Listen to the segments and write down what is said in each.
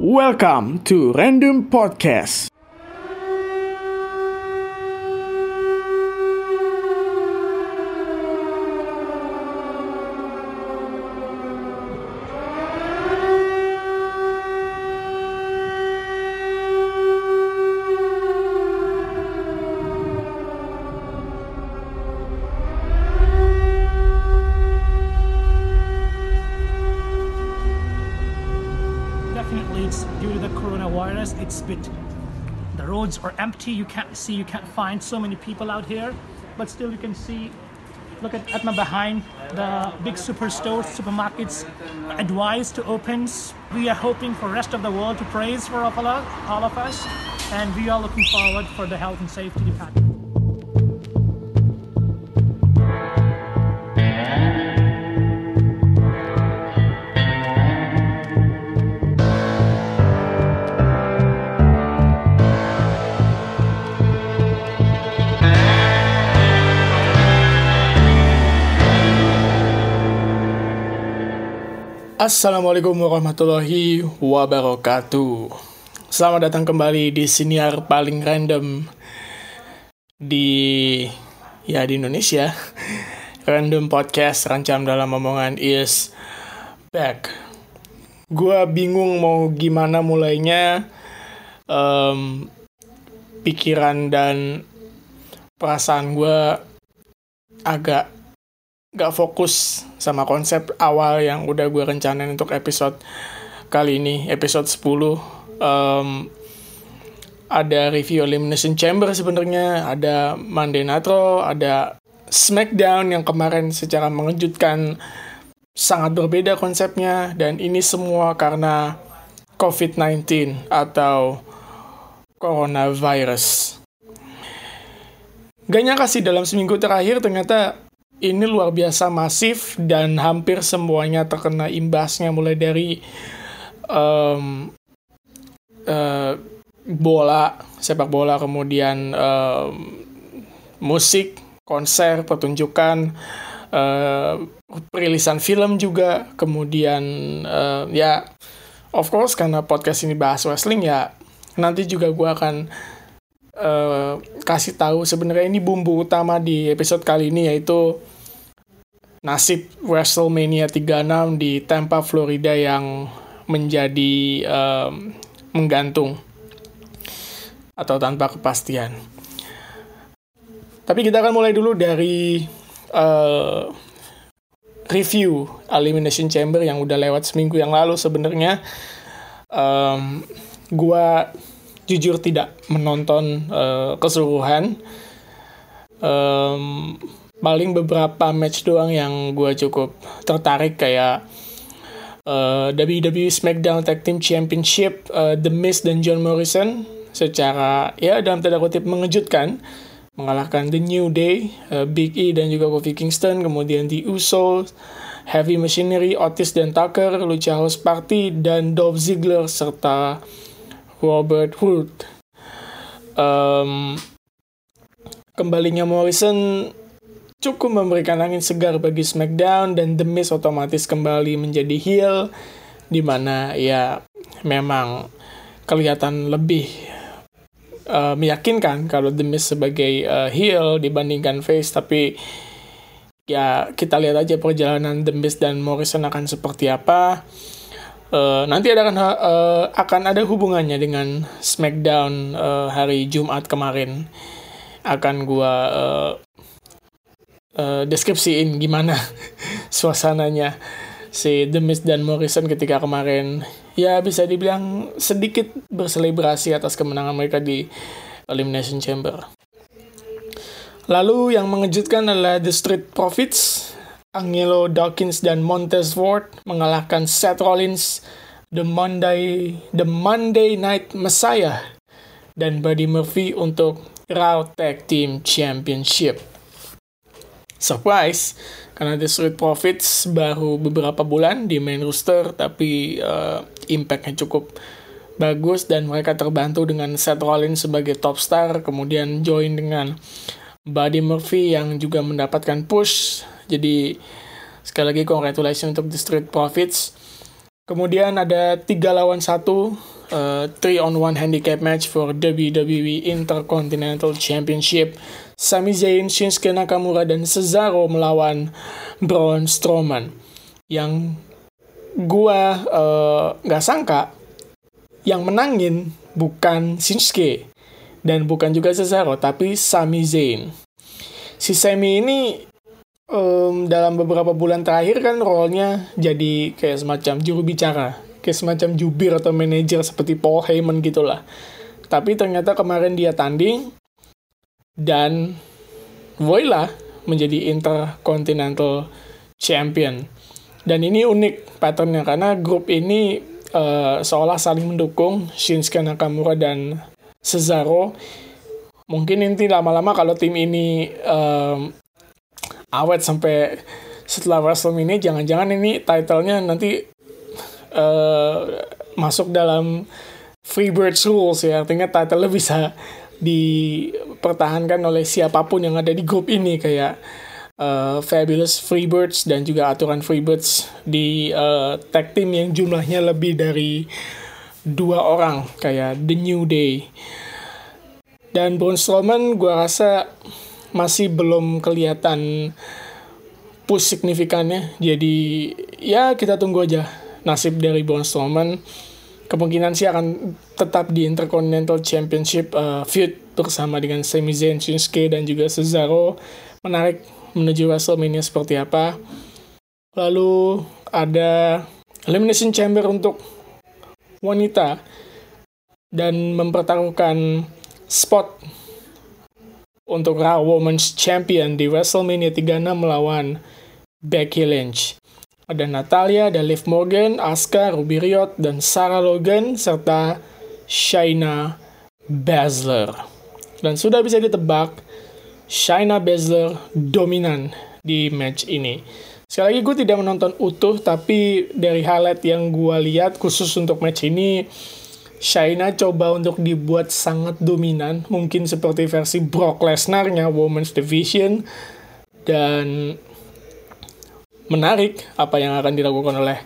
Welcome to Random Podcast. Empty. You can't see, you can't find so many people out here, but still you can see. Look at, at my behind the big superstores, supermarkets advised to open. We are hoping for rest of the world to praise for all of us, and we are looking forward for the health and safety department. Assalamualaikum warahmatullahi wabarakatuh. Selamat datang kembali di siniar paling random di ya di Indonesia. Random podcast rancam dalam omongan is back. Gua bingung mau gimana mulainya. Em, pikiran dan perasaan gue agak gak fokus sama konsep awal yang udah gue rencanain untuk episode kali ini, episode 10. Em, ada review Elimination Chamber sebenarnya, ada Monday Raw, ada SmackDown yang kemarin secara mengejutkan sangat berbeda konsepnya dan ini semua karena COVID-19 atau coronavirus. Gak nyangka sih dalam seminggu terakhir ternyata ini luar biasa masif dan hampir semuanya terkena imbasnya mulai dari em, eh, bola, sepak bola, kemudian em, musik, konser, pertunjukan, eh, perilisan film juga, kemudian eh, ya of course karena podcast ini bahas wrestling ya nanti juga gue akan eh, kasih tahu sebenarnya ini bumbu utama di episode kali ini yaitu nasib WrestleMania 36 di Tampa, Florida yang menjadi em, menggantung atau tanpa kepastian. Tapi kita akan mulai dulu dari eh, review Elimination Chamber yang udah lewat seminggu yang lalu sebenarnya. Em, gua jujur tidak menonton eh, keseluruhan. Em, paling beberapa match doang yang gue cukup tertarik kayak eh, WWE SmackDown Tag Team Championship eh, The Miz dan John Morrison secara ya dalam tanda kutip mengejutkan mengalahkan The New Day, eh, Big E dan juga Kofi Kingston, kemudian The Usos, Heavy Machinery, Otis dan Tucker, Lucha House Party dan Dolph Ziggler serta Robert Roode. Em, kembalinya Morrison cukup memberikan angin segar bagi SmackDown dan The Miz otomatis kembali menjadi heel di mana ya memang kelihatan lebih uh, meyakinkan kalau The Miz sebagai uh, heel dibandingkan face tapi ya kita lihat aja perjalanan The Miz dan Morrison akan seperti apa Uh, nanti ada akan uh, akan ada hubungannya dengan SmackDown uh, hari Jumat kemarin. Akan gua uh, uh, deskripsiin gimana suasananya si The Miz dan Morrison ketika kemarin. Ya bisa dibilang sedikit berselebrasi atas kemenangan mereka di Elimination Chamber. Lalu yang mengejutkan adalah The Street Profits, Angelo Dawkins dan Montez Ford mengalahkan Seth Rollins, The Monday The Monday Night Messiah dan Buddy Murphy untuk Raw Tag Team Championship. Surprise karena The Street Profits baru beberapa bulan di main roster tapi uh, impactnya cukup bagus dan mereka terbantu dengan Seth Rollins sebagai top star kemudian join dengan Buddy Murphy yang juga mendapatkan push jadi sekali lagi congratulations untuk The Street Profits Kemudian ada tiga lawan satu, uh, three on one handicap match for WWE Intercontinental Championship. Sami Zayn, Shinsuke Nakamura, dan Cesaro melawan Braun Strowman. Yang gua nggak uh, sangka yang menangin bukan Shinsuke dan bukan juga Cesaro, tapi Sami Zayn. Si Sami ini um, dalam beberapa bulan terakhir kan role-nya jadi kayak semacam juru bicara, kayak semacam jubir atau manajer seperti Paul Heyman gitulah. Tapi ternyata kemarin dia tanding dan voila menjadi Intercontinental Champion. Dan ini unik patternnya karena grup ini uh, seolah saling mendukung Shinsuke Nakamura dan Cesaro. Mungkin nanti lama-lama kalau tim ini um, awet sampai setelah WrestleMania jangan-jangan ini titlenya nanti uh, masuk dalam Freebirds Rules ya. Artinya title bisa dipertahankan oleh siapa pun yang ada di grup ini kayak uh, Fabulous Freebirds dan juga aturan Freebirds di uh, tag team yang jumlahnya lebih dari dua orang kayak The New Day. Dan Braun Strowman gue rasa masih belum kelihatan push signifikannya. Jadi ya kita tunggu aja nasib dari Braun Strowman. Kemungkinan sih akan tetap di Intercontinental Championship uh, feud bersama dengan Sami Zayn, Shinsuke, dan juga Cesaro. Menarik menuju WrestleMania seperti apa. Lalu ada Elimination Chamber untuk wanita dan mempertaruhkan spot untuk Raw Women's Champion di WrestleMania 36 melawan Becky Lynch. Ada Natalia, ada Liv Morgan, Asuka, Ruby Riott, dan Sarah Logan, serta Shayna Baszler. Dan sudah bisa ditebak, Shayna Baszler dominan di match ini. Sekali lagi gue tidak menonton utuh, tapi dari highlight yang gue lihat khusus untuk match ini, Shaina coba untuk dibuat sangat dominan, mungkin seperti versi Brock Lesnar-nya Women's Division, dan menarik apa yang akan dilakukan oleh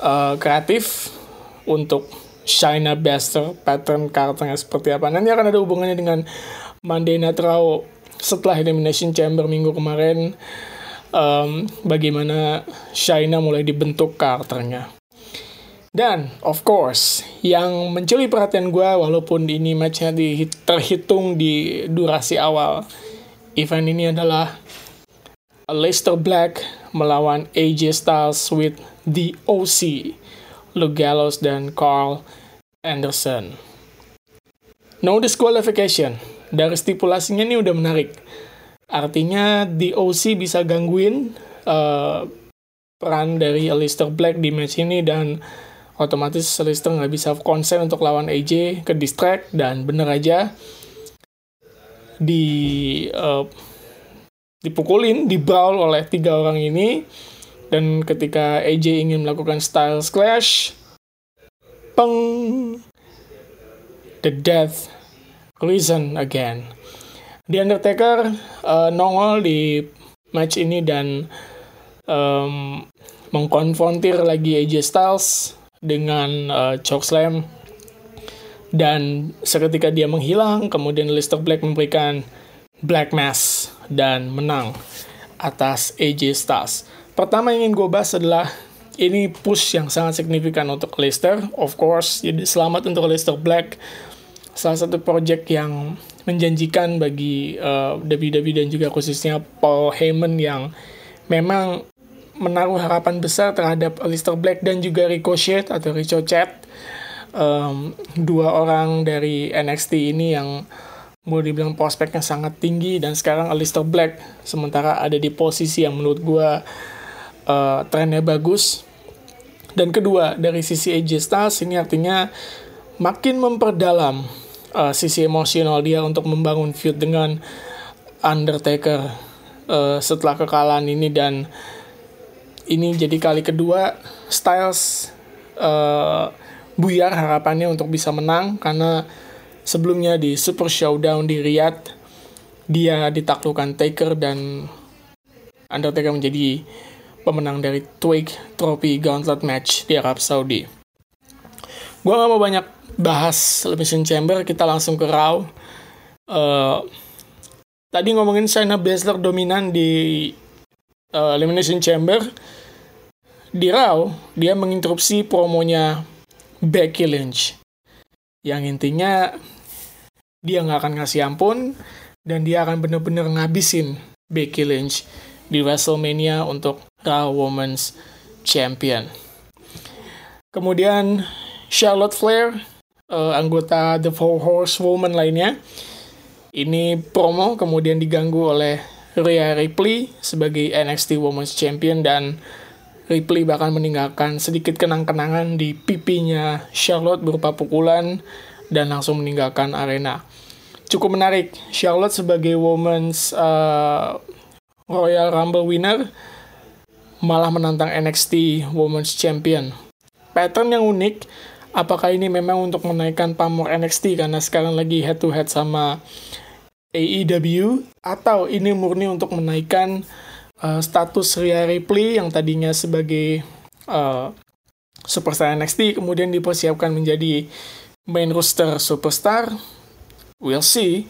uh, kreatif untuk Shaina Baszler, pattern karakternya seperti apa. Nanti akan ada hubungannya dengan Monday Night Raw setelah Elimination Chamber minggu kemarin, um, bagaimana Shaina mulai dibentuk karakternya. Dan, of course, yang mencuri perhatian gue, walaupun ini matchnya di, terhitung di durasi awal, event ini adalah Leicester Black melawan AJ Styles with the OC, Luke Gallows dan Carl Anderson. No disqualification. Dari stipulasinya ini udah menarik. Artinya the OC bisa gangguin uh, peran dari Leicester Black di match ini dan otomatis Leicester nggak bisa konsen untuk lawan AJ ke distract dan bener aja di uh, dipukulin, dibrawl oleh tiga orang ini. Dan ketika AJ ingin melakukan Styles Clash peng the death reason again. The Undertaker uh, nongol di match ini dan um, mengkonfrontir lagi AJ Styles dengan uh, chokeslam dan seketika dia menghilang kemudian Lister Black memberikan Black Mass dan menang atas AJ Styles. Pertama yang ingin gue bahas adalah ini push yang sangat signifikan untuk Leicester, of course. Jadi selamat untuk Leicester Black, salah satu project yang menjanjikan bagi uh, WWE dan juga khususnya Paul Heyman yang memang menaruh harapan besar terhadap Alistair Black dan juga Ricochet atau Ricochet um, dua orang dari NXT ini yang boleh dibilang prospeknya sangat tinggi dan sekarang Alistair Black sementara ada di posisi yang menurut gue uh, trennya bagus. Dan kedua dari sisi AJ Styles ini artinya makin memperdalam uh, sisi emosional dia untuk membangun feud dengan Undertaker uh, setelah kekalahan ini dan ini jadi kali kedua Styles uh, buyar harapannya untuk bisa menang karena sebelumnya di Super Showdown di Riyadh dia ditaklukkan Taker dan Undertaker menjadi pemenang dari Twig Trophy Gauntlet Match di Arab Saudi. Gue gak mau banyak bahas Elimination Chamber, kita langsung ke Raw. Uh, tadi ngomongin China Baszler dominan di uh, Elimination Chamber. Di Raw, dia menginterupsi promonya Becky Lynch. Yang intinya, dia nggak akan ngasih ampun, dan dia akan bener-bener ngabisin Becky Lynch di WrestleMania untuk Raw Women's Champion. Kemudian Charlotte Flair, uh, anggota The Four Horsewoman lainnya, ini promo kemudian diganggu oleh Rhea Ripley sebagai NXT Women's Champion dan Ripley bahkan meninggalkan sedikit kenang-kenangan di pipinya Charlotte berupa pukulan dan langsung meninggalkan arena. Cukup menarik, Charlotte sebagai Women's uh, Royal Rumble winner malah menantang NXT Women's Champion. Pattern yang unik, apakah ini memang untuk menaikkan pamor NXT karena sekarang lagi head to head sama AEW atau ini murni untuk menaikkan uh, status Rhea Ripley yang tadinya sebagai uh, superstar NXT kemudian dipersiapkan menjadi main roster superstar. We'll see.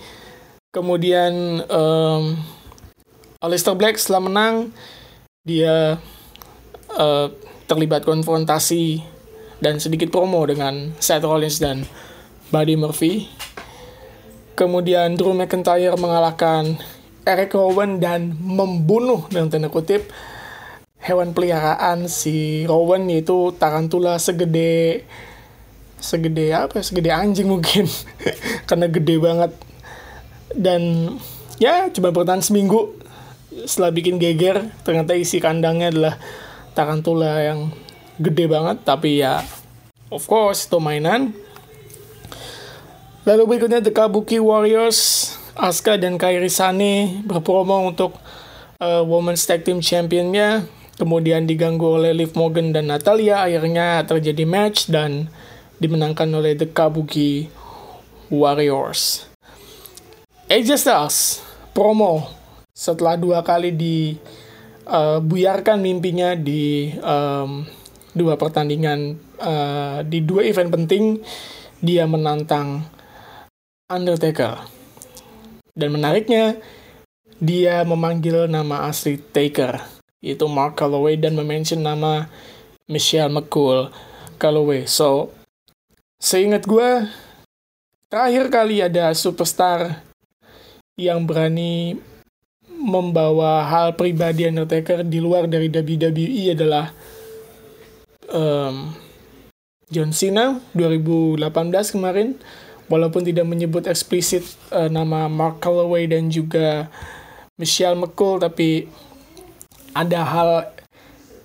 Kemudian um, Aleister Black setelah menang dia uh, terlibat konfrontasi dan sedikit promo dengan Seth Rollins dan Buddy Murphy. Kemudian Drew McIntyre mengalahkan Eric Rowan dan membunuh dengan tanda kutip hewan peliharaan si Rowan yaitu tarantula segede segede apa ya, segede anjing mungkin. Karena gede banget. Dan ya coba bertahan seminggu. Setelah bikin geger ternyata isi kandangnya adalah tarantula yang gede banget. Tapi ya of course itu mainan. Lalu berikutnya The Kabuki Warriors Asuka dan Kairi Sane berpromo untuk uh, Women's Tag Team Championnya. Kemudian diganggu oleh Liv Morgan dan Natalia. Akhirnya terjadi match dan dimenangkan oleh The Kabuki Warriors. AJ Styles promo setelah dua kali dibuyarkan uh, mimpinya di um, dua pertandingan uh, di dua event penting. Dia menantang Undertaker dan menariknya dia memanggil nama asli Taker yaitu Mark Calloway dan memention nama Michelle McCool Calloway. So seingat gue terakhir kali ada superstar yang berani membawa hal pribadi Undertaker di luar dari WWE adalah um, John Cena 2018 kemarin walaupun tidak menyebut eksplisit uh, nama Mark Calloway dan juga Michelle McCool tapi ada hal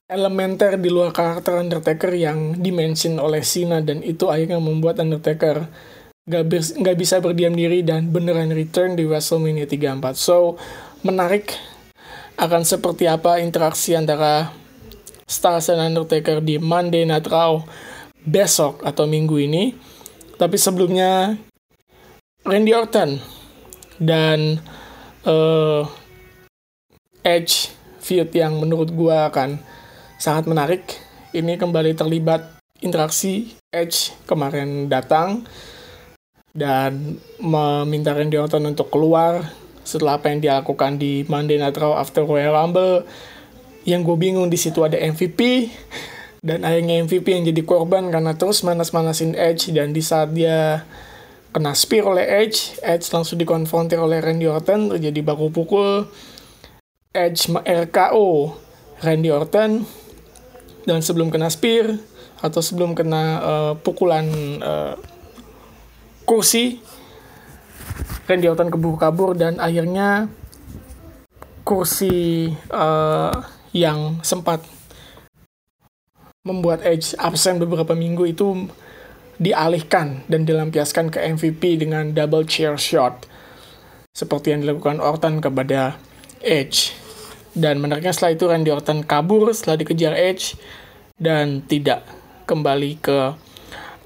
elementer di luar karakter Undertaker yang dimention oleh Cena dan itu akhirnya membuat Undertaker gak, gak bisa berdiam diri dan beneran return di WrestleMania 34 so menarik akan seperti apa interaksi antara Stars dan Undertaker di Monday Night Raw besok atau minggu ini. Tapi sebelumnya Randy Orton dan uh, Edge feud yang menurut gue akan sangat menarik. Ini kembali terlibat interaksi Edge kemarin datang dan meminta Randy Orton untuk keluar setelah apa yang dia lakukan di Monday Night Raw after Royal Rumble yang gue bingung di situ ada MVP dan akhirnya MVP yang jadi korban karena terus manas-manasin Edge dan di saat dia kena spear oleh Edge, Edge langsung dikonfrontir oleh Randy Orton terjadi baku pukul. Edge RKO Randy Orton. Dan sebelum kena spear atau sebelum kena uh, pukulan uh, kursi Randy Orton keburu kabur dan akhirnya kursi uh, yang sempat membuat Edge absen beberapa minggu itu dialihkan dan dilampiaskan ke MVP dengan double chair shot seperti yang dilakukan Orton kepada Edge. Dan menariknya setelah itu Randy Orton kabur setelah dikejar Edge dan tidak kembali ke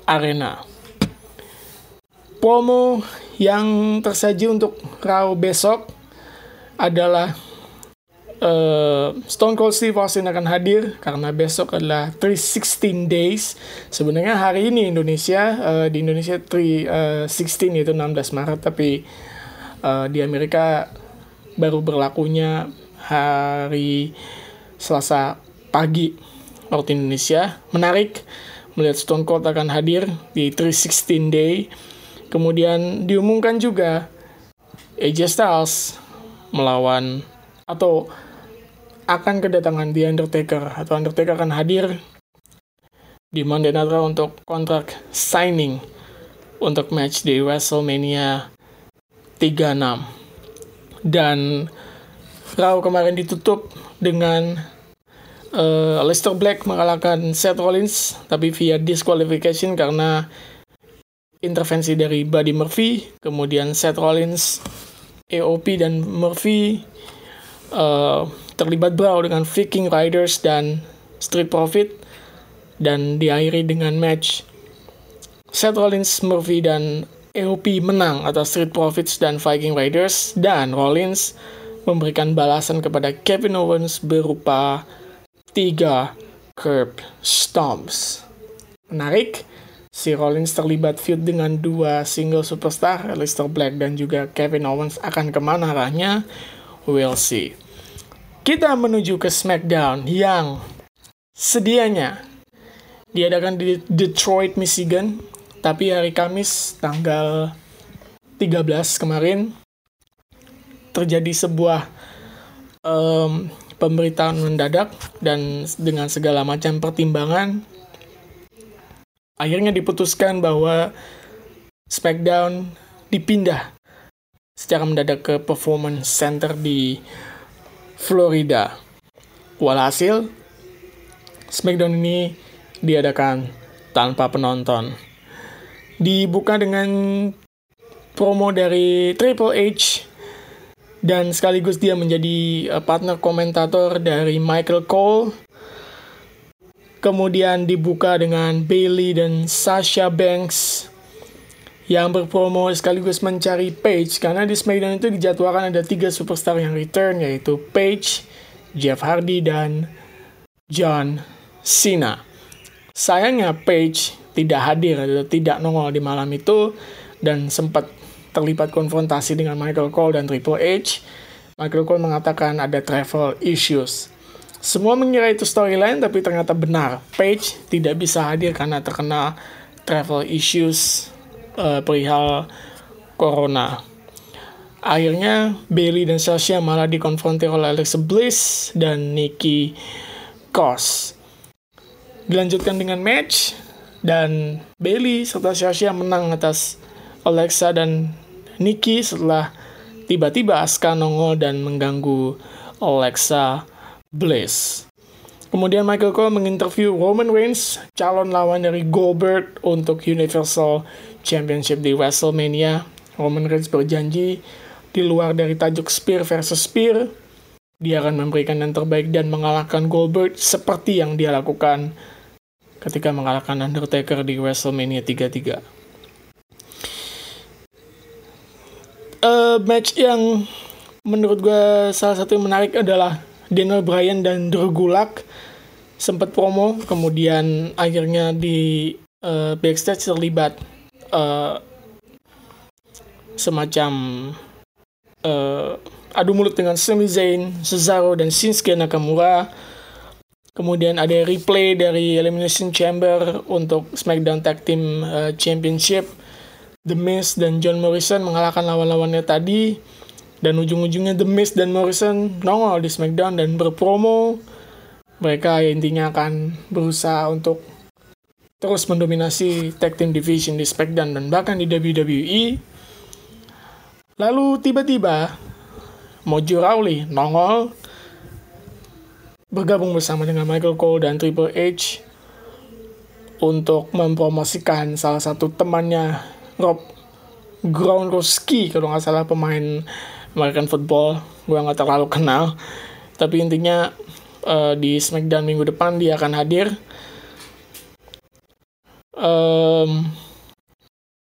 arena. Promo yang tersaji untuk Raw besok adalah uh, Stone Cold Steve Austin akan hadir karena besok adalah 316 days. Sebenarnya hari ini Indonesia uh, di Indonesia 316 uh, yaitu 16 Maret tapi uh, di Amerika baru berlakunya hari Selasa pagi waktu Indonesia. Menarik melihat Stone Cold akan hadir di 316 day. Kemudian diumumkan juga AJ Styles melawan atau akan kedatangan The Undertaker atau Undertaker akan hadir di Monday Night Raw untuk kontrak signing untuk match di WrestleMania 36 dan Raw kemarin ditutup dengan uh, Leicester Black mengalahkan Seth Rollins tapi via disqualification karena intervensi dari Buddy Murphy kemudian Seth Rollins AOP dan Murphy uh, terlibat brawl dengan Viking Riders dan Street Profit dan diakhiri dengan match Seth Rollins, Murphy, dan AOP menang atas Street Profits dan Viking Riders dan Rollins memberikan balasan kepada Kevin Owens berupa tiga curb stomps. Menarik, si Rollins terlibat feud dengan dua single superstar, Aleister Black dan juga Kevin Owens akan ke mana arahnya? We'll see kita menuju ke SmackDown yang sedianya diadakan di Detroit, Michigan, tapi hari Kamis tanggal 13 kemarin terjadi sebuah um, pemberitaan mendadak dan dengan segala macam pertimbangan akhirnya diputuskan bahwa SmackDown dipindah secara mendadak ke Performance Center di Florida. Walhasil, SmackDown ini diadakan tanpa penonton. Dibuka dengan promo dari Triple H dan sekaligus dia menjadi eh, partner komentator dari Michael Cole. Kemudian dibuka dengan Bailey dan Sasha Banks yang berpromo sekaligus mencari Page karena di SmackDown itu dijadwalkan ada tiga superstar yang return yaitu Page, Jeff Hardy dan John Cena. Sayangnya Page tidak hadir atau tidak nongol di malam itu dan sempat terlibat konfrontasi dengan Michael Cole dan Triple H. Michael Cole mengatakan ada travel issues. Semua mengira itu storyline tapi ternyata benar. Page tidak bisa hadir karena terkena travel issues uh, perihal corona. Akhirnya Bailey dan Sasha malah dikonfrontir oleh Alexa Bliss dan Nikki Cross. Dilanjutkan dengan match dan Bailey serta Sasha menang atas Alexa dan Nikki setelah tiba-tiba Asuka nongol dan mengganggu Alexa Bliss. Kemudian Michael Cole menginterview Roman Reigns, calon lawan dari Goldberg untuk Universal Championship di WrestleMania. Roman Reigns berjanji di luar dari tajuk Spear versus Spear, dia akan memberikan yang terbaik dan mengalahkan Goldberg seperti yang dia lakukan ketika mengalahkan Undertaker di WrestleMania 33. Uh, match yang menurut gue salah satu yang menarik adalah Daniel Bryan dan Drew Gulak sempat promo kemudian akhirnya di uh, backstage terlibat uh, semacam uh, adu mulut dengan Sami Zayn, Cesaro dan Shinsuke Nakamura. Kemudian ada replay dari Elimination Chamber untuk SmackDown Tag Team uh, Championship. The Miz dan John Morrison mengalahkan lawan-lawannya tadi dan ujung-ujungnya The Miz dan Morrison nongol di SmackDown dan berpromo mereka intinya akan berusaha untuk terus mendominasi tag team division di SmackDown dan bahkan di WWE. Lalu tiba-tiba Mojo Rawley nongol bergabung bersama dengan Michael Cole dan Triple H untuk mempromosikan salah satu temannya Rob Gronkowski kalau nggak salah pemain American football. Gue nggak terlalu kenal. Tapi intinya uh, di Smackdown minggu depan dia akan hadir um,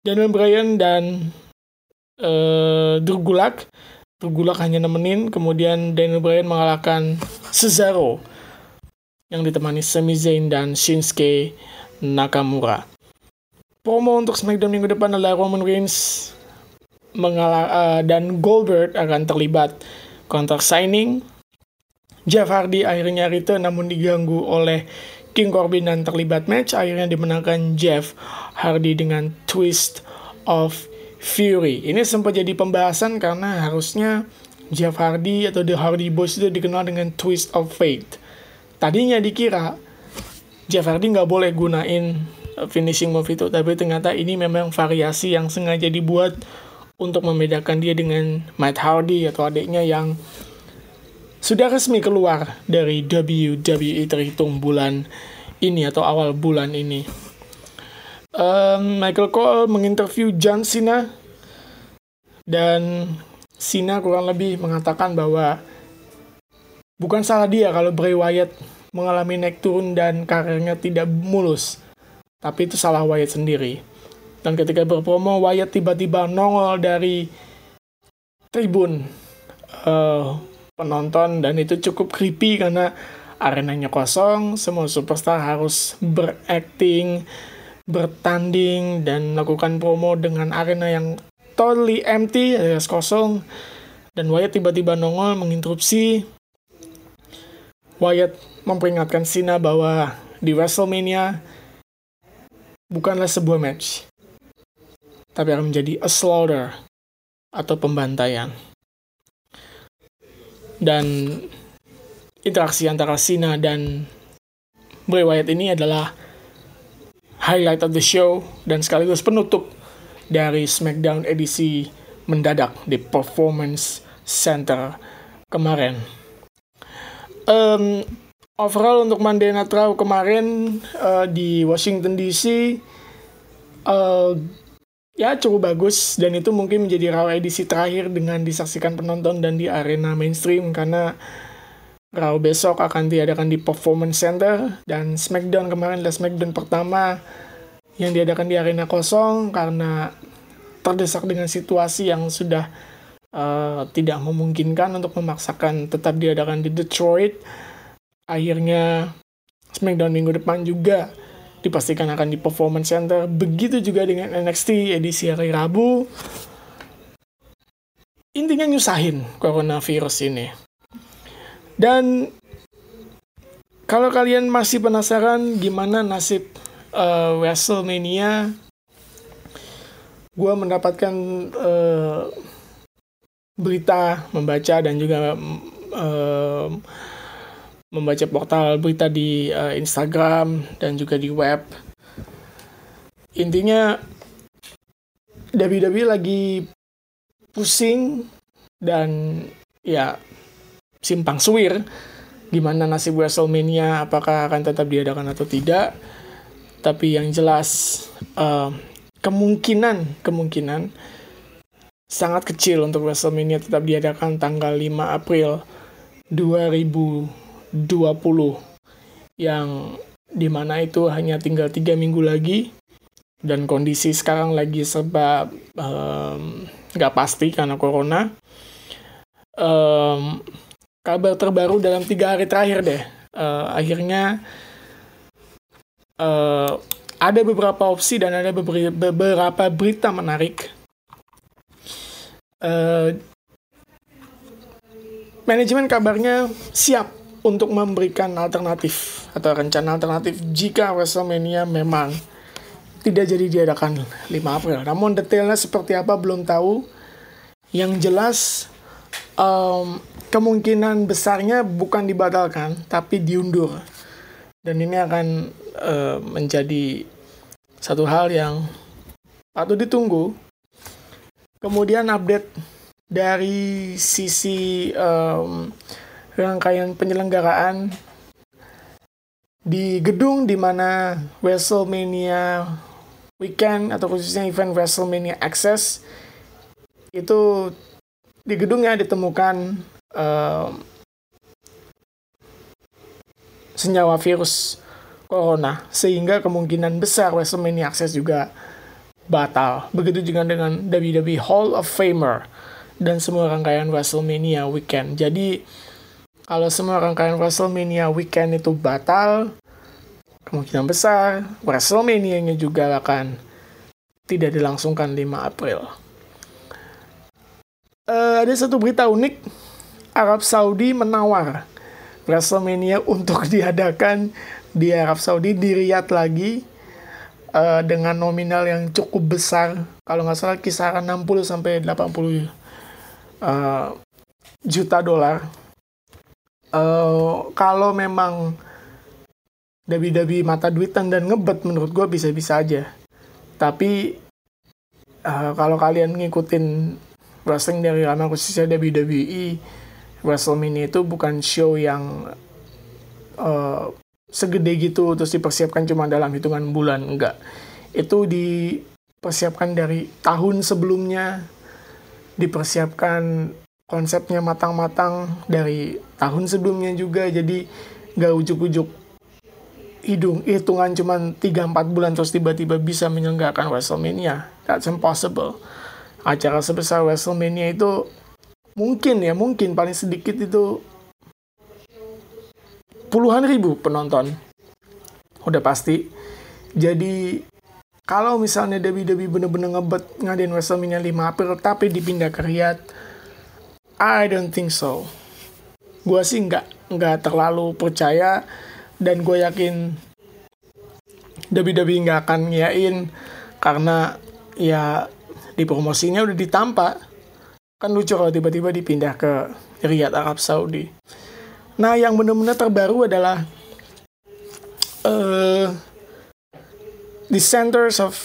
Daniel Bryan dan uh, Drew Gulak Tergulak hanya nemenin, kemudian Daniel Bryan mengalahkan Cesaro yang ditemani Sami Zayn dan Shinsuke Nakamura. Promo untuk SmackDown minggu depan adalah Roman Reigns mengalah uh, dan Goldberg akan terlibat kontrak signing. Jeff Hardy akhirnya return namun diganggu oleh King Corbin dan terlibat match. Akhirnya dimenangkan Jeff Hardy dengan twist of Fury. Ini sempat jadi pembahasan karena harusnya Jeff Hardy atau The Hardy Boys itu dikenal dengan Twist of Fate. Tadinya dikira Jeff Hardy nggak boleh gunain finishing move itu, tapi ternyata ini memang variasi yang sengaja dibuat untuk membedakan dia dengan Matt Hardy atau adiknya yang sudah resmi keluar dari WWE terhitung bulan ini atau awal bulan ini um, Michael Cole menginterview John Cena dan Cena kurang lebih mengatakan bahwa bukan salah dia kalau Bray Wyatt mengalami naik turun dan karirnya tidak mulus, tapi itu salah Wyatt sendiri. Dan ketika berpromo, Wyatt tiba-tiba nongol dari tribun uh, penonton dan itu cukup creepy karena arenanya kosong, semua superstar harus berakting bertanding dan melakukan promo dengan arena yang totally empty, alias kosong. Dan Wyatt tiba-tiba nongol menginterupsi. Wyatt memperingatkan Cena bahwa di WrestleMania bukanlah sebuah match, tapi akan menjadi a slaughter atau pembantaian. Dan interaksi antara Cena dan Bray Wyatt ini adalah highlight of the show dan sekaligus penutup dari SmackDown edisi mendadak di Performance Center kemarin. Um, overall untuk Monday Night Raw kemarin uh, di Washington DC uh, ya cukup bagus dan itu mungkin menjadi Raw edisi terakhir dengan disaksikan penonton dan di arena mainstream karena Raw besok akan diadakan di Performance Center dan SmackDown kemarin adalah SmackDown pertama yang diadakan di arena kosong karena terdesak dengan situasi yang sudah uh, tidak memungkinkan untuk memaksakan tetap diadakan di Detroit. Akhirnya SmackDown minggu depan juga dipastikan akan di Performance Center. Begitu juga dengan NXT edisi hari Rabu. Intinya nyusahin coronavirus ini. Dan kalau kalian masih penasaran gimana nasib uh, WrestleMania, gue mendapatkan uh, berita, membaca dan juga uh, membaca portal berita di uh, Instagram dan juga di web. Intinya WWE lagi pusing dan ya simpang suwir gimana nasib WrestleMania apakah akan tetap diadakan atau tidak tapi yang jelas uh, kemungkinan kemungkinan sangat kecil untuk WrestleMania tetap diadakan tanggal 5 April 2020 yang di mana itu hanya tinggal tiga minggu lagi dan kondisi sekarang lagi serba nggak um, pasti karena corona um, kabar terbaru dalam tiga hari terakhir deh. Uh, akhirnya uh, ada beberapa opsi dan ada beberapa berita menarik. Uh, manajemen kabarnya siap untuk memberikan alternatif atau rencana alternatif jika WrestleMania memang tidak jadi diadakan 5 April. Namun detailnya seperti apa belum tahu. Yang jelas um, kemungkinan besarnya bukan dibatalkan tapi diundur dan ini akan uh, menjadi satu hal yang patut ditunggu kemudian update dari sisi um, rangkaian penyelenggaraan di gedung di mana WrestleMania weekend atau khususnya event WrestleMania Access itu di gedungnya ditemukan uh, senyawa virus corona sehingga kemungkinan besar WrestleMania Access juga batal. Begitu juga dengan WWE Hall of Famer dan semua rangkaian WrestleMania weekend. Jadi kalau semua rangkaian WrestleMania weekend itu batal, kemungkinan besar WrestleMania-nya juga akan tidak dilangsungkan 5 April. Uh, ada satu berita unik, Arab Saudi menawar WrestleMania untuk diadakan di Arab Saudi di Riyadh lagi uh, dengan nominal yang cukup besar. Kalau nggak salah kisaran 60 sampai 80 uh, juta dolar uh, kalau memang WWE mata duitan dan ngebet menurut gue bisa-bisa aja. Tapi uh, kalau kalian ngikutin wrestling dari lama khususnya WWE WrestleMania itu bukan show yang uh, segede gitu terus dipersiapkan cuma dalam hitungan bulan enggak. Itu dipersiapkan dari tahun sebelumnya dipersiapkan konsepnya matang-matang dari tahun sebelumnya juga jadi nggak ujuk-ujuk. Hidung hitungan cuma 3-4 bulan terus tiba-tiba bisa menyelenggarakan WrestleMania. That's impossible. Acara sebesar WrestleMania itu mungkin ya mungkin paling sedikit itu puluhan ribu penonton. Udah pasti. Jadi kalau misalnya WWE bener-bener ngebet ngadain WrestleMania 5 April tapi dipindah ke Riyadh I don't think so. Gue sih nggak nggak terlalu percaya dan gue yakin WWE nggak akan ngiyain karena ya di promosinya udah ditampak kan lucu kalau tiba-tiba dipindah ke Riyadh Arab Saudi. Nah, yang benar-benar terbaru adalah uh, the Centers of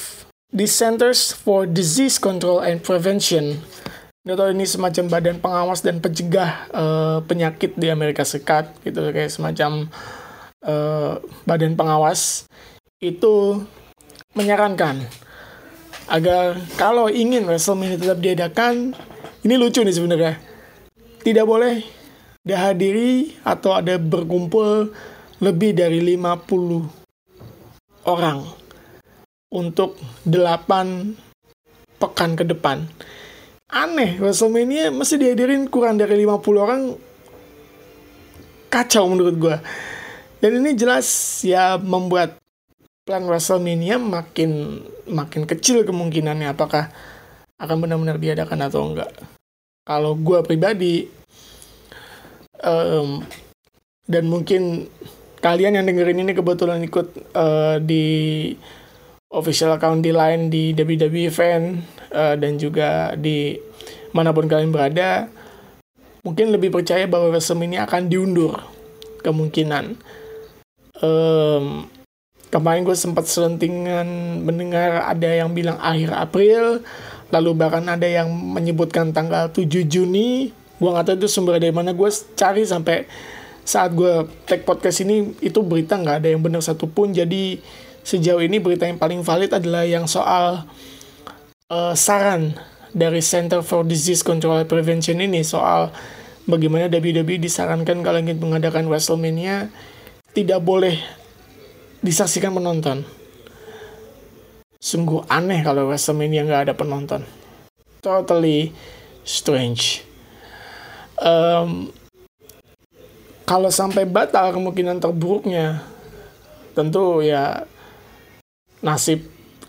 the Centers for Disease Control and Prevention. Atau ini semacam badan pengawas dan pencegah uh, penyakit di Amerika Serikat, gitu kayak semacam uh, badan pengawas itu menyarankan agar kalau ingin WrestleMania tetap diadakan, ini lucu nih sebenarnya, tidak boleh dihadiri atau ada berkumpul lebih dari 50 orang untuk 8 pekan ke depan. Aneh, WrestleMania masih dihadirin kurang dari 50 orang. Kacau menurut gue. Dan ini jelas ya membuat plan WrestleMania makin makin kecil kemungkinannya apakah akan benar-benar diadakan atau enggak. Kalau gue pribadi um, dan mungkin kalian yang dengerin ini kebetulan ikut uh, di official account di line di WWE fan uh, dan juga di mana pun kalian berada mungkin lebih percaya bahwa WrestleMania akan diundur. Kemungkinan. Um, kemarin gue sempat selentingan mendengar ada yang bilang akhir April lalu bahkan ada yang menyebutkan tanggal 7 Juni. Gue nggak tahu itu sumber dari mana gue cari sampai saat gue take podcast ini itu berita nggak ada yang benar satupun. Jadi sejauh ini berita yang paling valid adalah yang soal uh, saran dari Center for Disease Control and Prevention ini soal bagaimana WWE disarankan kalau ingin mengadakan WrestleMania tidak boleh disaksikan penonton. Sungguh aneh kalau WrestleMania nggak ada penonton. Totally strange um, kalau sampai batal kemungkinan terburuknya tentu ya nasib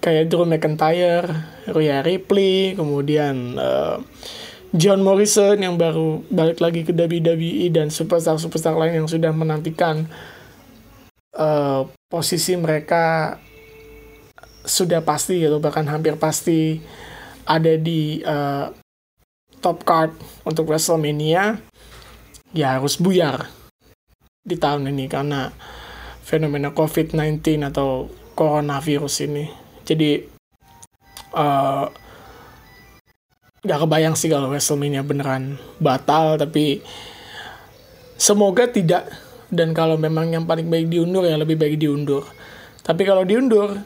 kayak Drew McIntyre, Rhea Ripley, kemudian uh, John Morrison yang baru balik lagi ke WWE dan superstar-superstar lain yang sudah menantikan uh, posisi mereka sudah pasti gitu bahkan hampir pasti ada di uh, top card untuk WrestleMania ya harus buyar di tahun ini karena fenomena COVID-19 atau coronavirus ini. Jadi uh, gak kebayang sih kalau WrestleMania beneran batal tapi semoga tidak dan kalau memang yang paling baik diundur ya lebih baik diundur. Tapi kalau diundur,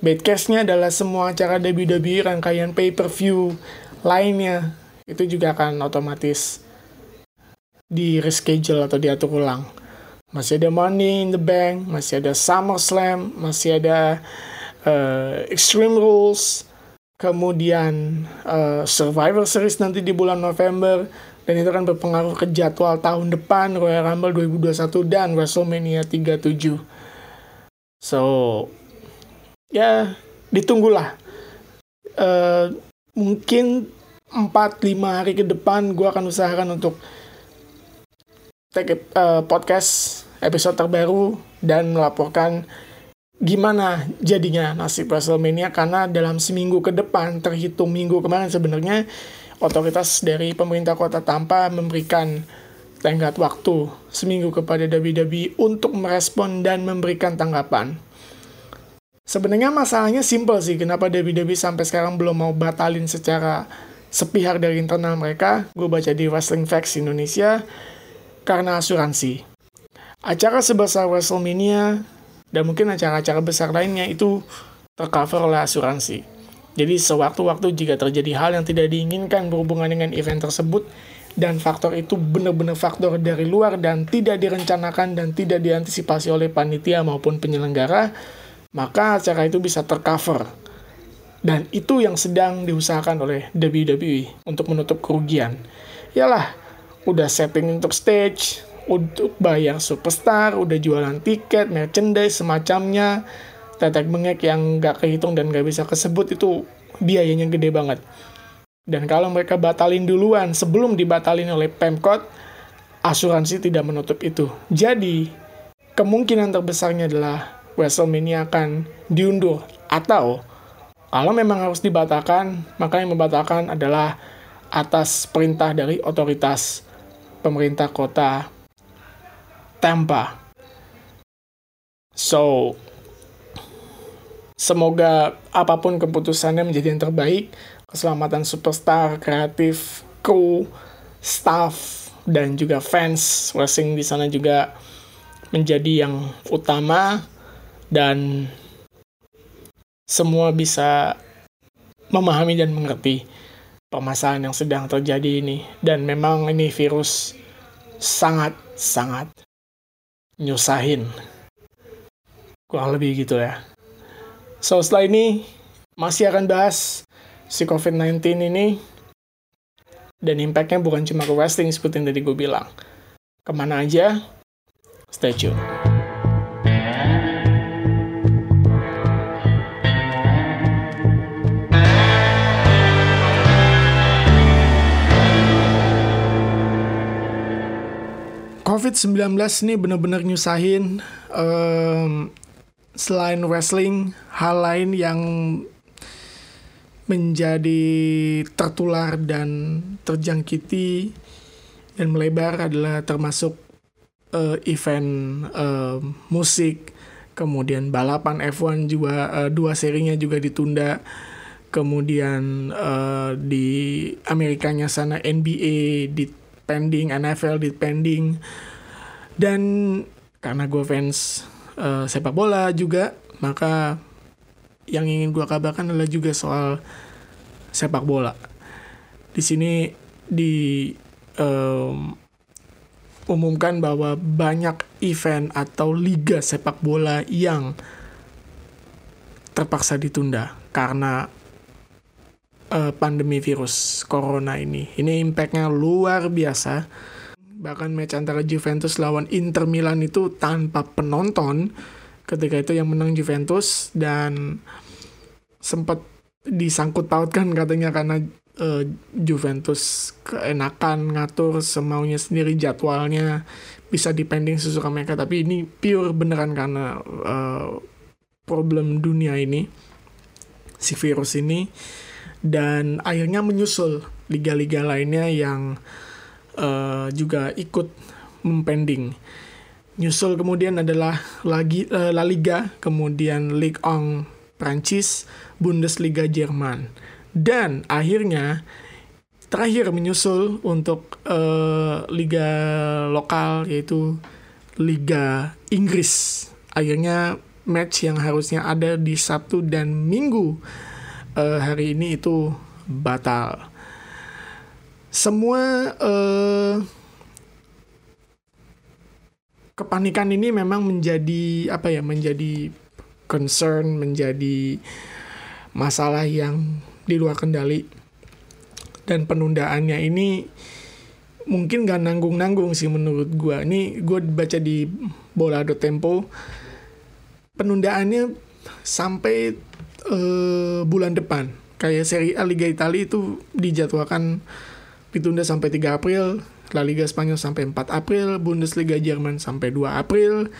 bad case-nya adalah semua acara WWE rangkaian pay-per-view lainnya itu juga akan otomatis di reschedule atau diatur ulang. Masih ada Money in the Bank, masih ada SummerSlam, masih ada uh, Extreme Rules, kemudian uh, Survivor Series nanti di bulan November, dan itu akan berpengaruh ke jadwal tahun depan Royal Rumble 2021 dan WrestleMania 37. So, ya ditunggulah. Uh, mungkin 4-5 hari ke depan gue akan usahakan untuk take uh, podcast episode terbaru dan melaporkan gimana jadinya nasib WrestleMania karena dalam seminggu ke depan terhitung minggu kemarin sebenarnya otoritas dari pemerintah kota Tampa memberikan tenggat waktu seminggu kepada WWE untuk merespon dan memberikan tanggapan. Sebenarnya masalahnya simpel sih, kenapa WWE sampai sekarang belum mau batalin secara sepihak dari internal mereka, gue baca di Wrestling Facts Indonesia, karena asuransi. Acara sebesar WrestleMania dan mungkin acara-acara besar lainnya itu tercover oleh asuransi. Jadi sewaktu-waktu jika terjadi hal yang tidak diinginkan berhubungan dengan event tersebut, dan faktor itu benar-benar faktor dari luar dan tidak direncanakan dan tidak diantisipasi oleh panitia maupun penyelenggara, maka acara itu bisa tercover. Dan itu yang sedang diusahakan oleh WWE untuk menutup kerugian. Yalah, udah setting untuk stage, untuk bayar superstar, udah jualan tiket, merchandise, semacamnya, tetek bengek yang gak kehitung dan gak bisa kesebut itu biayanya gede banget. Dan kalau mereka batalin duluan sebelum dibatalin oleh Pemkot, asuransi tidak menutup itu. Jadi, kemungkinan terbesarnya adalah WrestleMania akan diundur. Atau, kalau memang harus dibatalkan, maka yang membatalkan adalah atas perintah dari otoritas pemerintah kota Tampa. So, Semoga apa pun keputusannya menjadi yang terbaik, keselamatan superstar, kreatif, kru, staff, dan juga fans wrestling di sana juga menjadi yang utama. Dan semua bisa memahami dan mengerti permasalahan yang sedang terjadi ini. Dan memang ini virus sangat sangat nyusahin kurang lebih gitu ya So, setelah ini masih akan bahas si COVID-19 ini dan impactnya bukan cuma ke wrestling seperti yang tadi gue bilang. Ke mana aja? Stay tune. COVID-19 ini benar-benar nyusahin um, selain wrestling, hal lain yang menjadi tertular dan terjangkiti dan melebar adalah termasuk uh, event uh, musik, kemudian balapan F1 juga uh, dua serinya juga ditunda, kemudian uh, di Amerikanya sana NBA di pending, NFL di pending, dan karena gue fans uh, sepak bola juga maka yang ingin gue kabarkan adalah juga soal sepak bola di sini di um, bahwa banyak event atau liga sepak bola yang terpaksa ditunda karena uh, pandemi virus corona ini. Ini impactnya luar biasa bahkan match antara Juventus lawan Inter Milan itu tanpa penonton ketika itu yang menang Juventus dan sempat disangkut pautkan katanya karena uh, Juventus keenakan ngatur semaunya sendiri jadwalnya bisa dipending sesuka mereka. Tapi ini pure beneran karena uh, problem dunia ini si virus ini. Dan akhirnya menyusul liga-liga lainnya yang uh, juga ikut mempending. Nyusul kemudian adalah lagi uh, La Liga, kemudian Ligue 1 Prancis, Bundesliga Jerman. Dan akhirnya terakhir menyusul untuk uh, liga lokal yaitu Liga Inggris. Akhirnya match yang harusnya ada di Sabtu dan Minggu uh, hari ini itu batal semua uh, kepanikan ini memang menjadi apa ya menjadi concern menjadi masalah yang di luar kendali dan penundaannya ini mungkin gak nanggung-nanggung sih menurut gue. Ini gue baca di bola tempo penundaannya sampai uh, bulan depan. Kayak seri A Liga Italia itu dijadwalkan ditunda sampai 3 April, La Liga Spanyol sampai 4 April, Bundesliga Jerman sampai 2 April,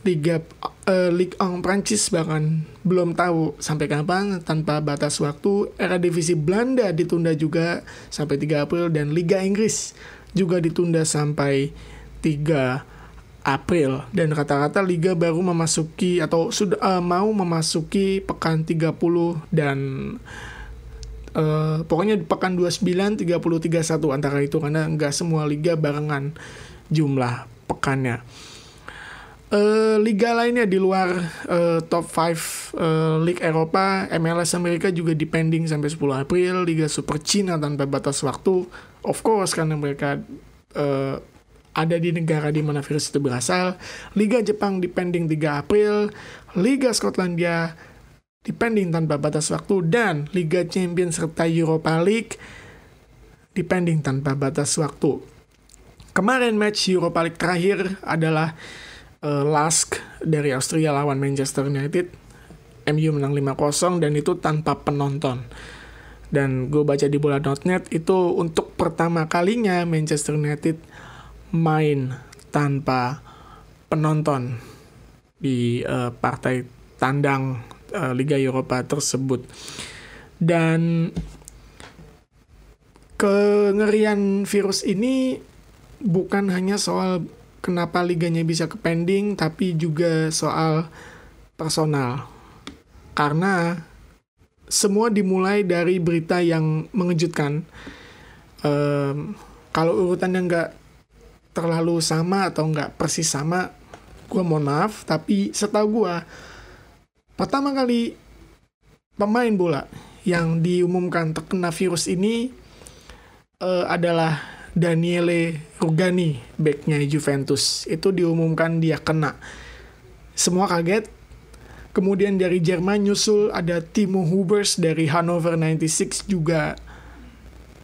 Liga uh, Ligue 1 Prancis bahkan belum tahu sampai kapan tanpa batas waktu. Era divisi Belanda ditunda juga sampai 3 April dan Liga Inggris juga ditunda sampai 3 April dan rata-rata liga baru memasuki atau sudah uh, mau memasuki pekan 30 dan uh, pokoknya pekan 29 30 31 antara itu karena nggak semua liga barengan jumlah pekannya. Uh, liga lainnya di luar uh, top 5 uh, League Eropa, MLS Amerika juga dipending sampai 10 April, Liga Super Cina tanpa batas waktu, of course karena mereka uh, ada di negara di mana virus itu berasal, Liga Jepang dipending 3 April, Liga Skotlandia dipending tanpa batas waktu, dan Liga Champions serta Europa League dipending tanpa batas waktu. Kemarin match Europa League terakhir adalah uh, Lask dari Austria lawan Manchester United. MU menang 5-0 dan itu tanpa penonton. Dan gue baca di bola.net itu untuk pertama kalinya Manchester United main tanpa penonton di uh, partai tandang uh, Liga Eropa tersebut. Dan kengerian virus ini bukan hanya soal kenapa liganya bisa ke pending tapi juga soal personal karena semua dimulai dari berita yang mengejutkan um, kalau urutannya nggak terlalu sama atau nggak persis sama gue mohon maaf tapi setahu gue pertama kali pemain bola yang diumumkan terkena virus ini uh, adalah Daniele Rugani, backnya Juventus. Itu diumumkan dia kena. Semua kaget. Kemudian dari Jerman nyusul ada Timo Hubers dari Hannover 96 juga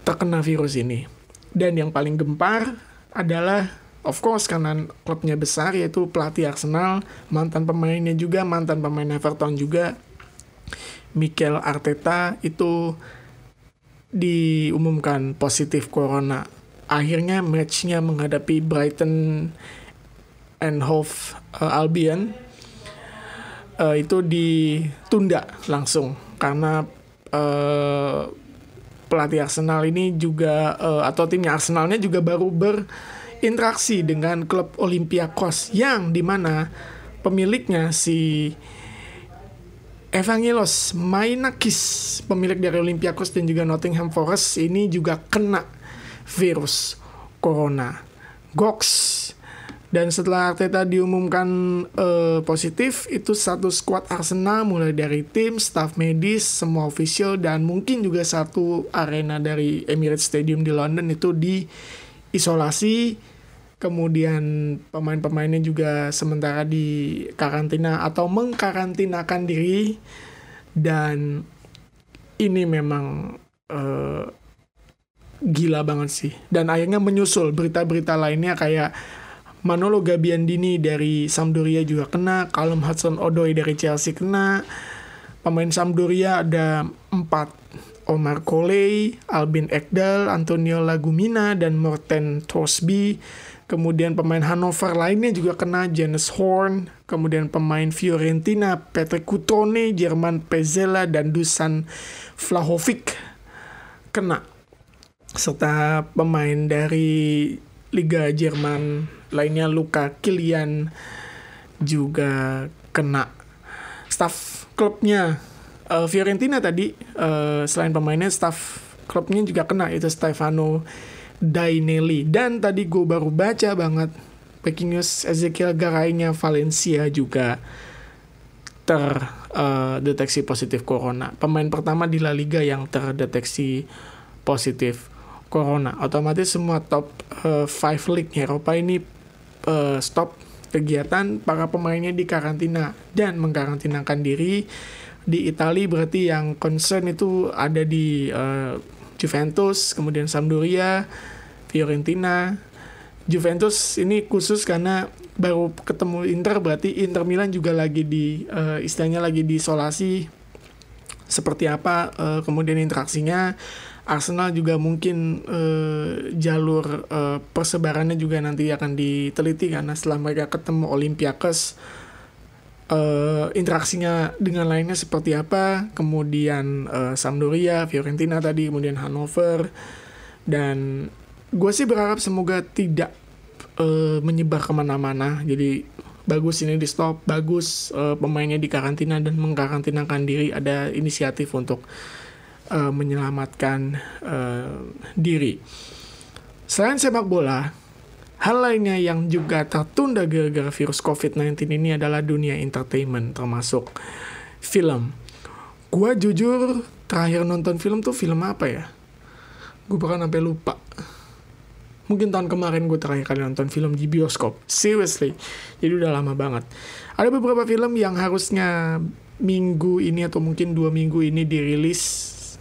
terkena virus ini. Dan yang paling gempar adalah of course karena klubnya besar yaitu pelatih Arsenal, mantan pemainnya juga, mantan pemain Everton juga. Mikel Arteta itu diumumkan positif corona akhirnya matchnya menghadapi Brighton and Hove uh, Albion uh, itu ditunda langsung karena uh, pelatih Arsenal ini juga uh, atau timnya Arsenalnya juga baru berinteraksi dengan klub Olympiakos yang di mana pemiliknya si Evangelos Mainakis pemilik dari Olympiakos dan juga Nottingham Forest ini juga kena virus corona. Gox. Dan setelah Arteta diumumkan uh, positif, itu satu squad Arsenal mulai dari tim, staff medis, semua official, dan mungkin juga satu arena dari Emirates Stadium di London itu diisolasi. Kemudian pemain-pemainnya juga sementara di karantina atau mengkarantinakan diri. Dan ini memang uh, gila banget sih. Dan akhirnya menyusul berita-berita lainnya kayak Manolo Gabiandini dari Sampdoria juga kena, Callum Hudson-Odoi dari Chelsea kena, pemain Sampdoria ada empat, Omar Coley, Albin Ekdal, Antonio Lagumina, dan Morten Torsby. Kemudian pemain Hannover lainnya juga kena, Janus Horn. Kemudian pemain Fiorentina, Patrick Cutrone, Jerman Pezela, dan Dusan Vlahovic kena serta pemain dari Liga Jerman lainnya Luka Kilian juga kena staff klubnya uh, Fiorentina tadi uh, selain pemainnya staff klubnya juga kena itu Stefano Dainelli. Dan tadi gue baru baca banget breaking news Ezekiel Garainya Valencia juga terdeteksi uh, positif corona. Pemain pertama di La Liga yang terdeteksi positif corona. Otomatis semua top 5 uh, league Eropa ini uh, stop kegiatan para pemainnya di karantina dan mengkarantinakan diri di Italia berarti yang concern itu ada di uh, Juventus kemudian Sampdoria Fiorentina. Juventus ini khusus karena baru ketemu Inter berarti Inter Milan juga lagi di uh, istilahnya lagi diisolasi. Seperti apa uh, kemudian interaksinya? Arsenal juga mungkin uh, jalur uh, persebarannya juga nanti akan diteliti karena setelah mereka ketemu Olympiakos uh, interaksinya dengan lainnya seperti apa? Kemudian uh, Sampdoria Fiorentina tadi kemudian Hannover. Dan gue sih berharap semoga tidak uh, menyebar ke mana-mana. Jadi bagus ini di stop bagus uh, pemainnya di karantina dan mengkarantinakan diri ada inisiatif untuk uh, menyelamatkan uh, diri. Selain sepak bola, hal lainnya yang juga tertunda gara-gara virus COVID-19 ini adalah dunia entertainment, termasuk film. Gua jujur terakhir nonton film tuh film apa ya? Gue bahkan sampai lupa. Mungkin tahun kemarin gue terakhir kali nonton film di bioskop. Seriously. Jadi udah lama banget. Ada beberapa film yang harusnya minggu ini atau mungkin dua minggu ini dirilis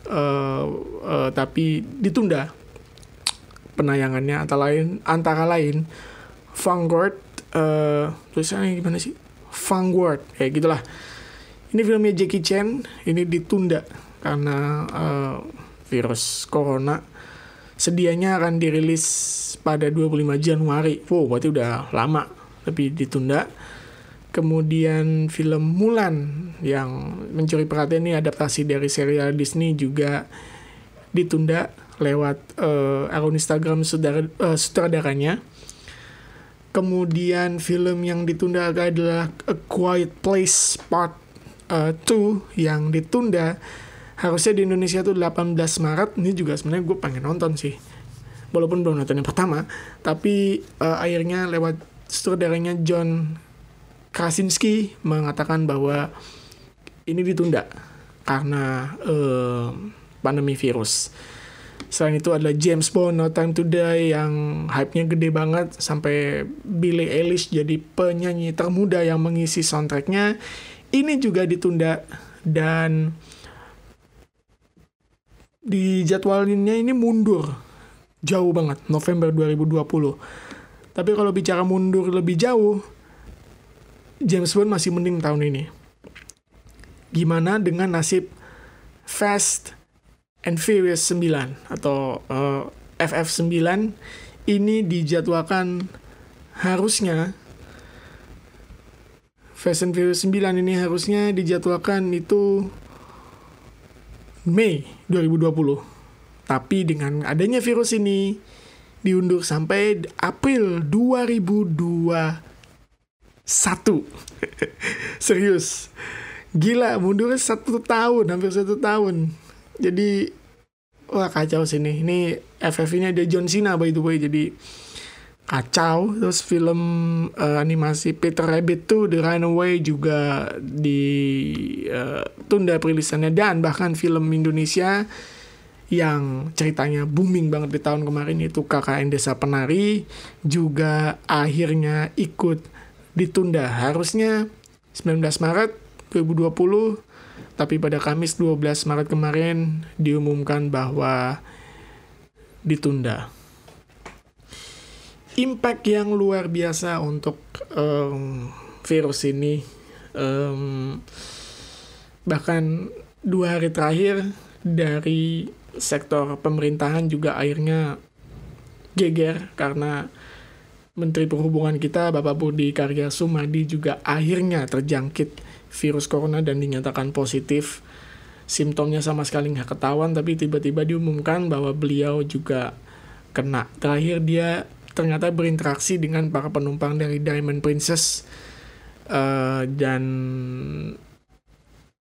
uh, uh, tapi ditunda penayangannya antara lain antara lain Vanguard uh, tulisannya gimana sih? Vanguard kayak gitulah. Ini filmnya Jackie Chan ini ditunda karena uh, virus corona. Sedianya akan dirilis pada 25 Januari. Wow berarti udah lama tapi ditunda. Kemudian film Mulan yang mencuri perhatian ini adaptasi dari serial Disney juga ditunda lewat uh, akun Instagram uh, sutradaranya. Kemudian film yang ditunda adalah A Quiet Place Part uh, 2 yang ditunda harusnya di Indonesia tuh 18 Maret. Ini juga sebenarnya gue pengen nonton sih. Walaupun belum nonton yang pertama, tapi uh, akhirnya lewat sutradaranya John Krasinski mengatakan bahwa ini ditunda karena uh, pandemi virus. Selain itu adalah James Bond No Time to Die yang hype-nya gede banget sampai Billie Eilish jadi penyanyi termuda yang mengisi soundtracknya. Ini juga ditunda dan di jadwalinnya ini mundur jauh banget November 2020. Tapi kalau bicara mundur lebih jauh, James Bond masih mending tahun ini. Gimana dengan nasib Fast and Furious 9 atau uh, eh, FF9 ini dijadwalkan harusnya Fast and Furious 9 ini harusnya dijadwalkan itu Mei 2020. Tapi dengan adanya virus ini diundur sampai April 2020 satu. Serius. Gila, mundurnya satu tahun, hampir satu tahun. Jadi, wah kacau sih nih. Ini FF ini ada John Cena by the way, jadi kacau. Terus film uh, animasi Peter Rabbit tuh The Runaway juga ditunda eh, uh, perilisannya. Dan bahkan film Indonesia yang ceritanya booming banget di tahun kemarin itu KKN Desa Penari juga akhirnya ikut ditunda. Harusnya 19 Maret 2020, tapi pada Kamis 12 Maret kemarin diumumkan bahwa ditunda. Impact yang luar biasa untuk um, virus ini, um, bahkan dua hari terakhir dari sektor pemerintahan juga akhirnya geger karena Menteri Perhubungan kita, Bapak Budi Karya Sumadi juga akhirnya terjangkit virus corona dan dinyatakan positif. Simptomnya sama sekali nggak ketahuan, tapi tiba-tiba diumumkan bahwa beliau juga kena. Terakhir dia ternyata berinteraksi dengan para penumpang dari Diamond Princess uh, dan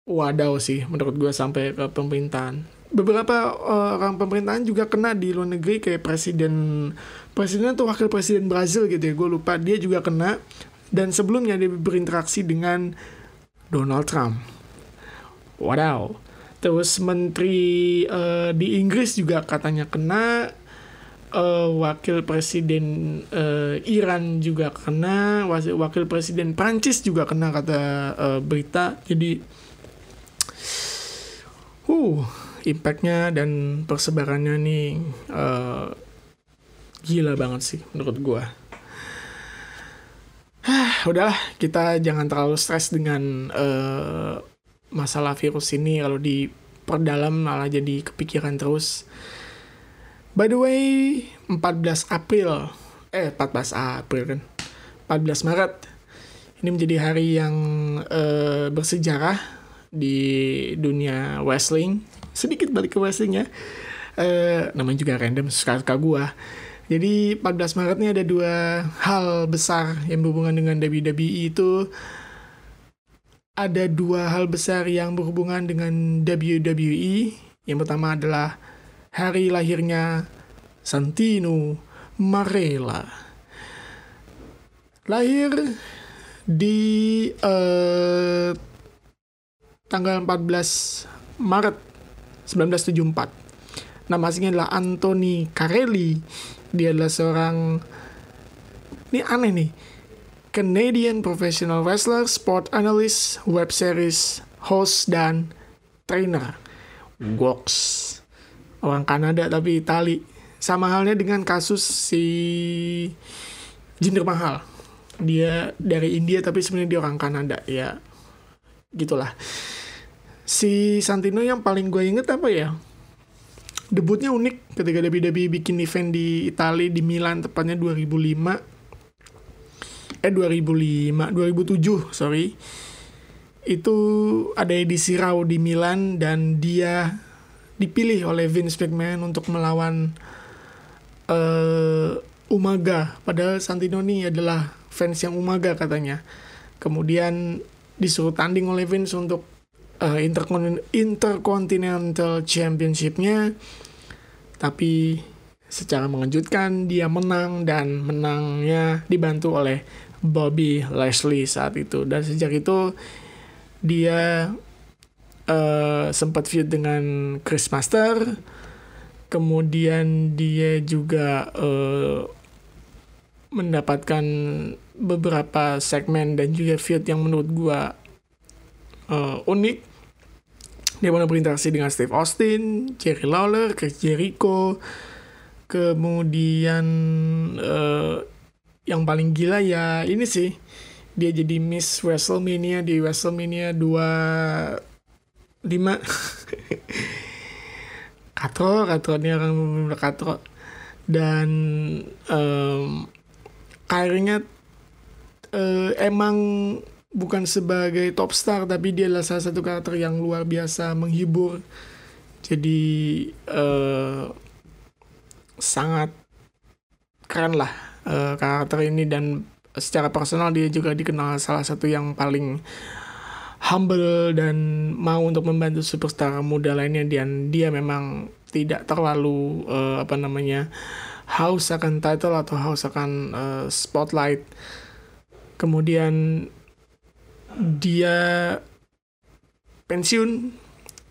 wadaw sih menurut gue sampai ke pemerintahan beberapa orang pemerintahan juga kena di luar negeri kayak presiden presiden atau wakil presiden Brazil gitu ya gue lupa dia juga kena dan sebelumnya dia berinteraksi dengan Donald Trump wow terus menteri uh, di Inggris juga katanya kena uh, wakil presiden uh, Iran juga kena, wakil presiden Prancis juga kena kata uh, berita. Jadi, uh, impactnya dan persebarannya nih uh, gila banget sih menurut gue. Hah, udahlah kita jangan terlalu stres dengan uh, masalah virus ini. Kalau di perdalam malah jadi kepikiran terus. By the way, 14 April, eh 14 April kan, 14 Maret, ini menjadi hari yang uh, bersejarah di dunia wrestling. Sedikit balik ke wrestling ya, uh, namanya juga random, suka-suka gue jadi 14 Maret ini ada dua hal besar yang berhubungan dengan WWE itu ada dua hal besar yang berhubungan dengan WWE. Yang pertama adalah hari lahirnya Santino Marella. Lahir di uh, tanggal 14 Maret 1974. Nama aslinya adalah Anthony Carelli dia adalah seorang ini aneh nih Canadian professional wrestler, sport analyst, web series, host dan trainer. Gox. Orang Kanada tapi Itali. Sama halnya dengan kasus si Jinder Mahal. Dia dari India tapi sebenarnya dia orang Kanada. Ya, gitulah. Si Santino yang paling gue inget apa ya? Debutnya unik ketika WWE bikin event di Italia di Milan tepatnya 2005 eh 2005 2007 sorry. Itu ada edisi Raw di Milan dan dia dipilih oleh Vince McMahon untuk melawan uh, Umaga. Padahal Santino ini adalah fans yang Umaga katanya. Kemudian disuruh tanding oleh Vince untuk uh, Intercontinental Championship-nya. Tapi secara mengejutkan dia menang dan menangnya dibantu oleh Bobby Lashley saat itu. Dan sejak itu dia uh, sempat feud dengan Chris Master. Kemudian dia juga uh, mendapatkan beberapa segmen dan juga feud yang menurut gua uh, unik dia pernah berinteraksi dengan Steve Austin, Jerry Lawler, Chris Jericho, kemudian uh, yang paling gila ya ini sih. Dia jadi Miss WrestleMania di WrestleMania 25 katro katro ini orang benar katro. Dan um, karirnya uh, emang bukan sebagai top star tapi dia adalah salah satu karakter yang luar biasa menghibur. Jadi uh, sangat keren lah uh, karakter ini. Dan secara personal dia juga dikenal salah satu yang paling humble dan mau untuk membantu superstar muda lainnya. Dan dia memang tidak terlalu uh, apa namanya haus akan title atau haus akan uh, spotlight. Kemudian dia pensiun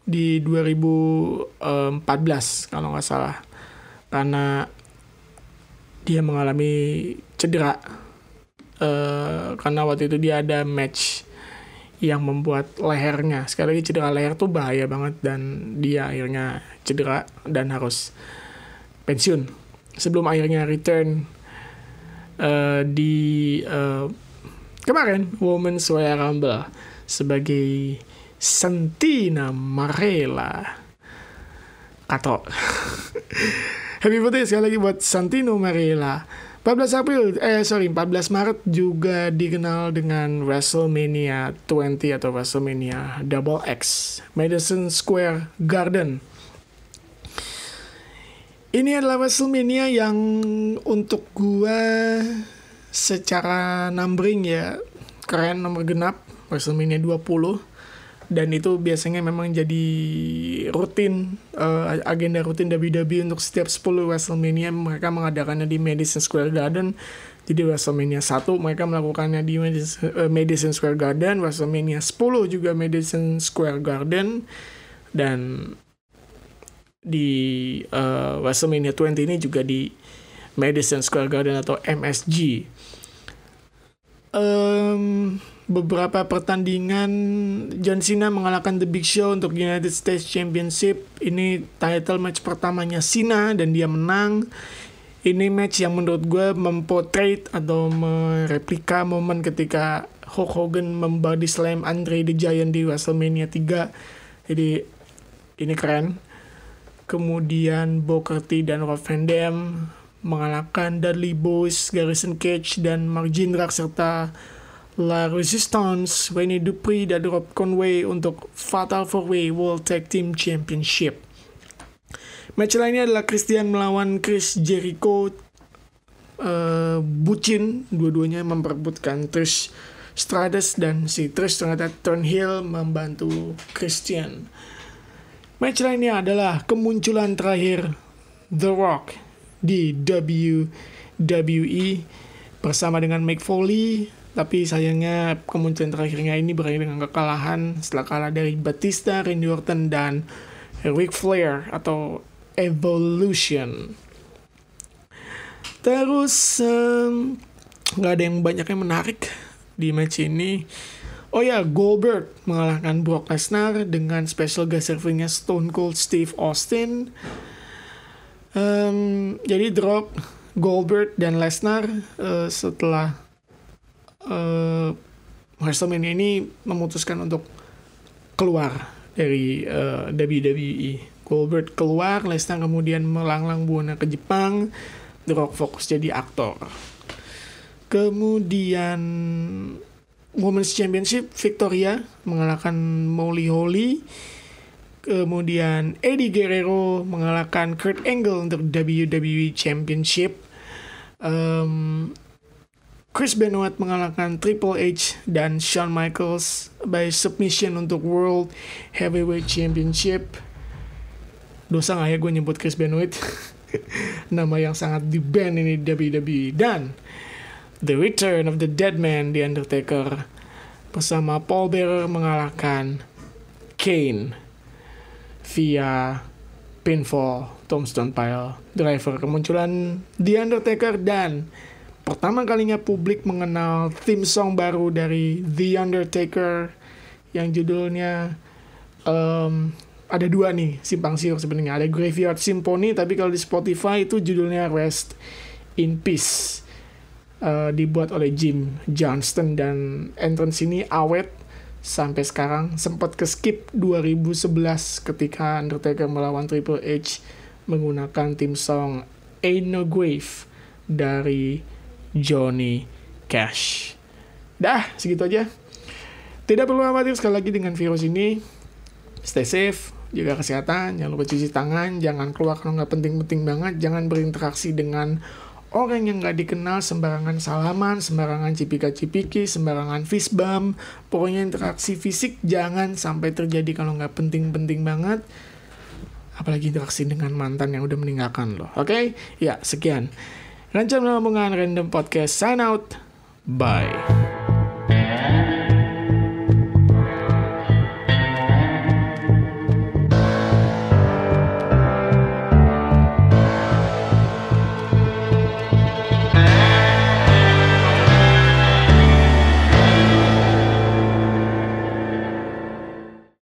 di 2014 kalau nggak salah. Karena dia mengalami cedera uh, karena waktu itu dia ada match yang membuat lehernya. Sekali lagi cedera leher tuh bahaya banget dan dia akhirnya cedera dan harus pensiun. Sebelum akhirnya return uh, di uh, kemarin Women's Royal Rumble sebagai Santina Marella. Kato. Happy birthday sekali lagi buat Santino Marella. 14 April, eh sorry, 14 Maret juga dikenal dengan WrestleMania 20 atau WrestleMania Double X, Madison Square Garden. Ini adalah WrestleMania yang untuk gua secara numbering ya keren nomor genap WrestleMania 20 dan itu biasanya memang jadi rutin uh, agenda rutin WWE untuk setiap 10 WrestleMania. Mereka mengadakannya di Madison Square Garden. Jadi WrestleMania 1 mereka melakukannya di Madison, uh, Madison Square Garden. WrestleMania 10 juga Madison Square Garden. Dan di uh, WrestleMania 20 ini juga di Madison Square Garden atau MSG. Um, beberapa pertandingan John Cena mengalahkan The Big Show untuk United States Championship. Ini title match pertamanya Cena dan dia menang. Ini match yang menurut gue mempotret atau mereplika momen ketika Hulk Hogan membody slam Andre the Giant di WrestleMania 3. Jadi ini keren. Kemudian Booker T dan Rob Van Dam mengalahkan Dudley Boyz, Garrison Cage, dan Mark Jindrak serta La Resistance, Wayne Dupree, dan Rob Conway untuk Fatal 4-Way World Tag Team Championship. Match lainnya adalah Christian melawan Chris Jericho. Uh, bucin, dua-duanya memperebutkan Trish Stratus dan si Trish ternyata turn heel membantu Christian. Match lainnya adalah kemunculan terakhir The Rock di WWE bersama dengan Mick Foley tapi sayangnya kemunculan terakhirnya ini berakhir dengan kekalahan setelah kalah dari Batista, Randy Orton, dan Ric Flair atau Evolution. Terus nggak um, ada yang banyak yang menarik di match ini. Oh ya, Goldberg mengalahkan Brock Lesnar dengan special guest servingnya Stone Cold Steve Austin. Um, jadi drop Goldberg dan Lesnar uh, setelah uh, WrestleMania ini memutuskan untuk keluar dari uh, WWE. Goldberg keluar, Lesnar kemudian melanglang buana ke Jepang, The Rock fokus jadi aktor. Kemudian Women's Championship Victoria mengalahkan Molly Holly. Kemudian Eddie Guerrero mengalahkan Kurt Angle untuk WWE Championship. Um, Chris Benoit mengalahkan Triple H dan Shawn Michaels by submission untuk World Heavyweight Championship. Dosa nggak ya gue nyebut Chris Benoit? Nama yang sangat di band ini WWE dan The Return of the Dead Man The Undertaker bersama Paul Bearer mengalahkan Kane via pinfall Tombstone Pile Driver. Kemunculan The Undertaker dan pertama kalinya publik mengenal theme song baru dari The Undertaker yang judulnya um, ada dua nih simpang siur sebenarnya. Ada Graveyard Symphony tapi kalau di Spotify itu judulnya Rest in Peace. Uh, dibuat oleh Jim Johnston dan entrance ini awet sampai sekarang sempat ke skip 2011 ketika Undertaker melawan Triple H menggunakan tim song Ain't No Grave dari Johnny Cash. Dah, segitu aja. Tidak perlu khawatir sekali lagi dengan virus ini. Stay safe, jaga kesehatan, jangan lupa cuci tangan, jangan keluar kalau nggak penting-penting banget, jangan berinteraksi dengan orang yang nggak dikenal, sembarangan salaman, sembarangan cipika-cipiki, sembarangan fist bump, pokoknya interaksi fisik jangan sampai terjadi kalau nggak penting-penting banget, apalagi interaksi dengan mantan yang udah meninggalkan lo, oke? Okay? Ya, sekian. Rancang Omongan Random Podcast, sign out, bye.